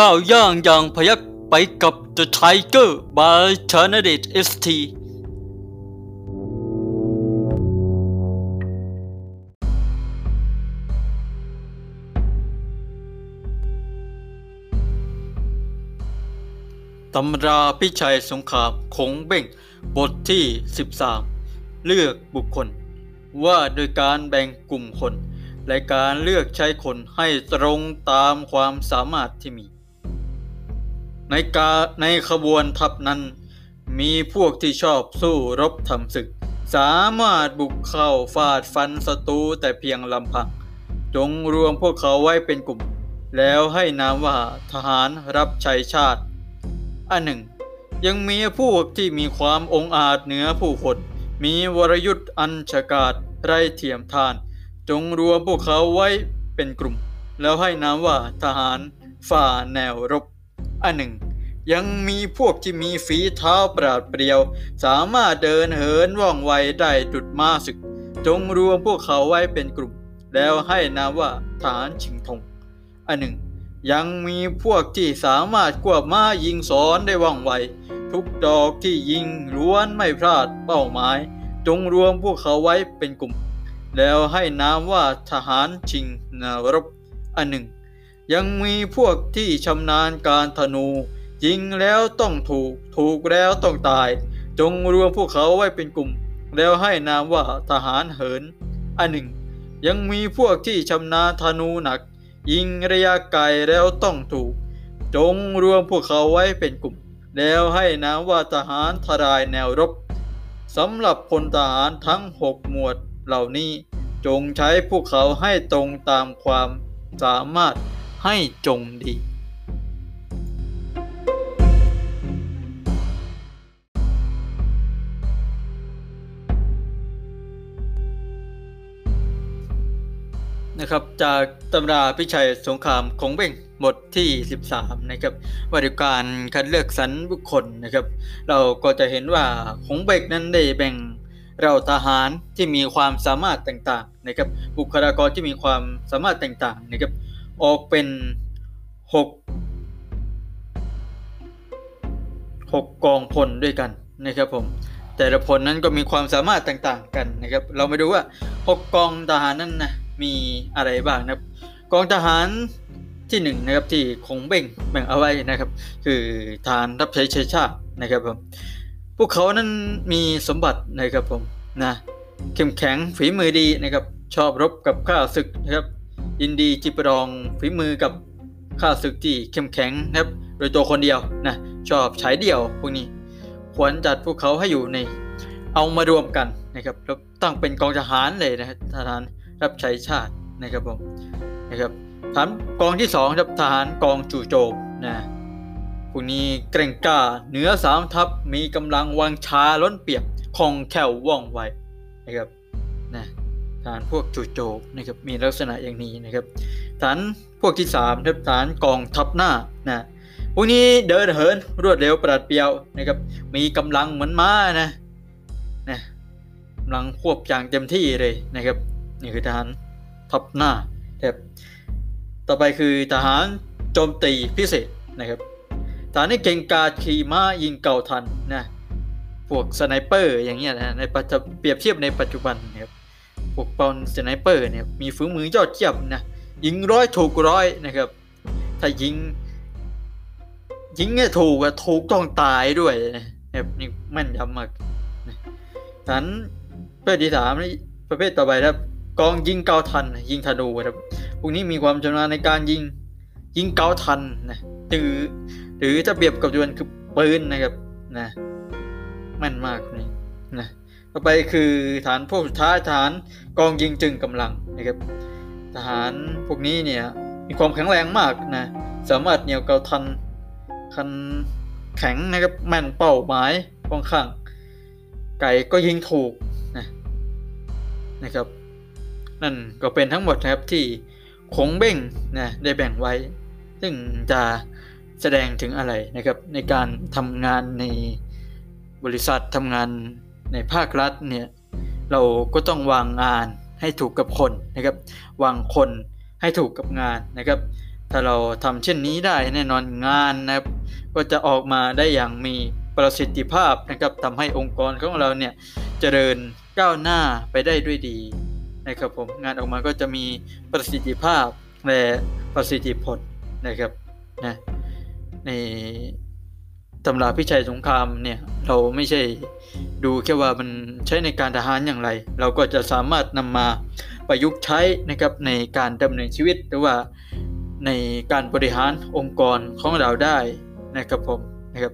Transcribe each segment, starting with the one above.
ก้าวย่างอย่างพยักไปกับ The Tiger by c h a n a d e t ST ตำราพิชัยสงครามคงเบ่ง บทที่ 13 เลือกบุคคล ว่าโดยการแบ่งกลุ่มคน และการเลือกใช้คนให้ตรงตามความสามารถที่มี ในกาในขบวนทัพนั้น มีพวกที่ชอบสู้รบทำศึก สามารถบุกเข้าฟาดฟันศัตรูแต่เพียงลำพัง จงรวมพวกเขาไว้เป็นกลุ่ม แล้วให้นามว่าทหารรับใช้ชาติ อันหนึ่ง ยังมีพวกที่มีความองอาจเหนือผู้คนมีวรยุทธ์อันฉกาจไรเทียมทาน จงรวมพวกเขาไว้เป็นกลุ่ม แล้วให้นามว่าทหารฝ่าแนวรบ อันหนึ่ง ยังมีพวกที่มีฝีเท้าปราดเปรียว สามารถเดินเหินว่องไวได้ดุดมาศึก จงรวมพวกเขาไว้เป็นกลุ่ม แล้วให้นามว่าทหารชิงธงอันหนึ่ง ยังมีพวกที่สามารถควบม้ายิงสอนได้ว่องไว ทุกดอกที่ยิงล้วนไม่พลาดเป้าหมาย จงรวมพวกเขาไว้เป็นกลุ่ม แล้วให้นามว่าทหารชิงนารบอันหนึ่ง ยังมีพวกที่ชำนาญการธนูยิงแล้วต้องถูก ถูกแล้วต้องตาย จงรวมพวกเขาไว้เป็นกลุ่ม แล้วให้นามว่าทหารเหิน อันหนึ่ง ยังมีพวกที่ชำนาญธนูหนัก ยิงระยะไกลแล้วต้องถูก จงรวมพวกเขาไว้เป็นกลุ่ม แล้วให้นามว่าทหารทลายแนวรบสำหรับพลทหารทั้งหกหมวดเหล่านี้ จงใช้พวกเขาให้ตรงตามความสามารถ ให้จงดีนะครับจากตำราพิชัยสงครามของเบ่งบทที่ 13 นะครับว่าด้วยการคัดเลือกสรรบุคคลนะครับ เราก็จะเห็นว่าคงเบกนั้นได้แบ่งเราทหารที่มีความสามารถต่างๆนะครับบุคลากรที่มีความสามารถต่างๆนะครับ ออกเป็น6 6กองพลด้วยกันนะครับผมแต่ละพลนั้นก็มีความสามารถต่างๆกันนะครับ เรามาดูว่า 6 กองทหารนั้นนะมีอะไรบ้างนะครับ กองทหารที่1นนะครับที่คงเบ่งแบ่งเอาไว้นะครับ คือฐานรับใช้ชชาตินะครับผมพวกเขานั้นมีสมบัตินะครับผมนะเข้มแข็งฝีมือดีนะครับ ชอบรบกับข้าศึกนะครับ ยินดีจิปรองฝีมือกับข้าศึกที่เข้มแข็งนะครับ โดยตัวคนเดียวนะชอบใช้เดี่ยวพวกนี้ ควรจัดพวกเขาให้อยู่ใน เอามารวมกันนะครับแล้วตั้งเป็นกองทหารเลยนะทหารรับใช้ชาตินะครับผมนะครับฐานกองที่2ครับทหารกองจู่โจมนะพวกนี้เกรงกล้าเหนือสามทัพมีกำลังวังชาล้นเปียบคล่องแคล่วว่องไวนะครับ ฐานพวกจู่โจมนะครับมีลักษณะอย่างนี้นะครับ ฐานพวกที่3ครับฐานกองทัพหน้านะพวกนี้เดินเหินรวดเร็วปราดเปรียวนะครับมีกำลังเหมือนม้านะนะกำลังควบอย่างเต็มที่เลยนะครับนี่คือทหารทัพหน้าครับต่อไปคือทหารโจมตีพิเศษนะครับทหารที่เก่งกาจขี่ม้ายิงเกาทัณฑ์นะพวก sniper อย่างเงี้ยนะในปัจจุเปรียบเทียบในปัจจุบันนะครับ พวกพล sniper เนี่ยมีฝีมือยอดเยี่ยมนะยิงร้อยถูกร้อยนะครับ ถ้ายิง ยิงเนี่ยถูกอะถูกต้องตายด้วยนะครับนี่แม่นยำมากฐานเพื่อที่สามประเภทต่อไปครับ กองยิงเกาทัน ยิงธนูครับพวกนี้มีความชำนาญในการยิงยิงเกาทันนะหรือหรือจะเปรียบกับจวนคือปืนนะครับนะแม่นมากนี่นะ ต่อไปคือฐานพวกสุดท้ายฐานกองยิงจึงกำลังนะครับทหารพวกนี้เนี่ยมีความแข็งแรงมากนะสามารถเหนี่ยวเกาทันคันแข็งนะครับแม่นเป้าหมายค่อนข้าง ไก่ก็ยิงถูกนะนะครับ นั่นก็เป็นทั้งหมดนะครับที่คงเบ้งนะได้แบ่งไว้ ซึ่งจะแสดงถึงอะไรนะครับในการทำงานในบริษัททำงาน ในภาครัฐเนี่ยเราก็ต้องวางงานให้ถูกกับคนนะครับ วางคนให้ถูกกับงานนะครับ ถ้าเราทำเช่นนี้ได้แน่นอนงานนะครับก็จะออกมาได้อย่างมีประสิทธิภาพนะครับทำให้องค์กรของเราเนี่ยเจริญก้าวหน้าไปได้ด้วยดีนะครับผมงานออกมาก็จะมีประสิทธิภาพและประสิทธิผลนะครับนะในตำราพิชัยสงครามเนี่ยเราไม่ใช่ ดูแค่ว่ามันใช้ในการทหารอย่างไร เราก็จะสามารถนำมาประยุกต์ใช้นะครับในการดำเนินชีวิตหรือว่าในการบริหารองค์กรของเราได้นะครับผมนะครับ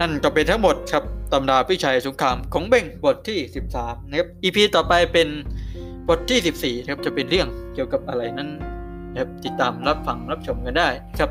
นั่นก็เป็นทั้งหมดครับตำราพิชัยสงครามของเบ่งบทที่ 13นะครับ EP ต่อไปเป็นบทที่ 14นะครับจะเป็นเรื่องเกี่ยวกับอะไรนั้นนะครับติดตามรับฟังรับชมกันได้ครับ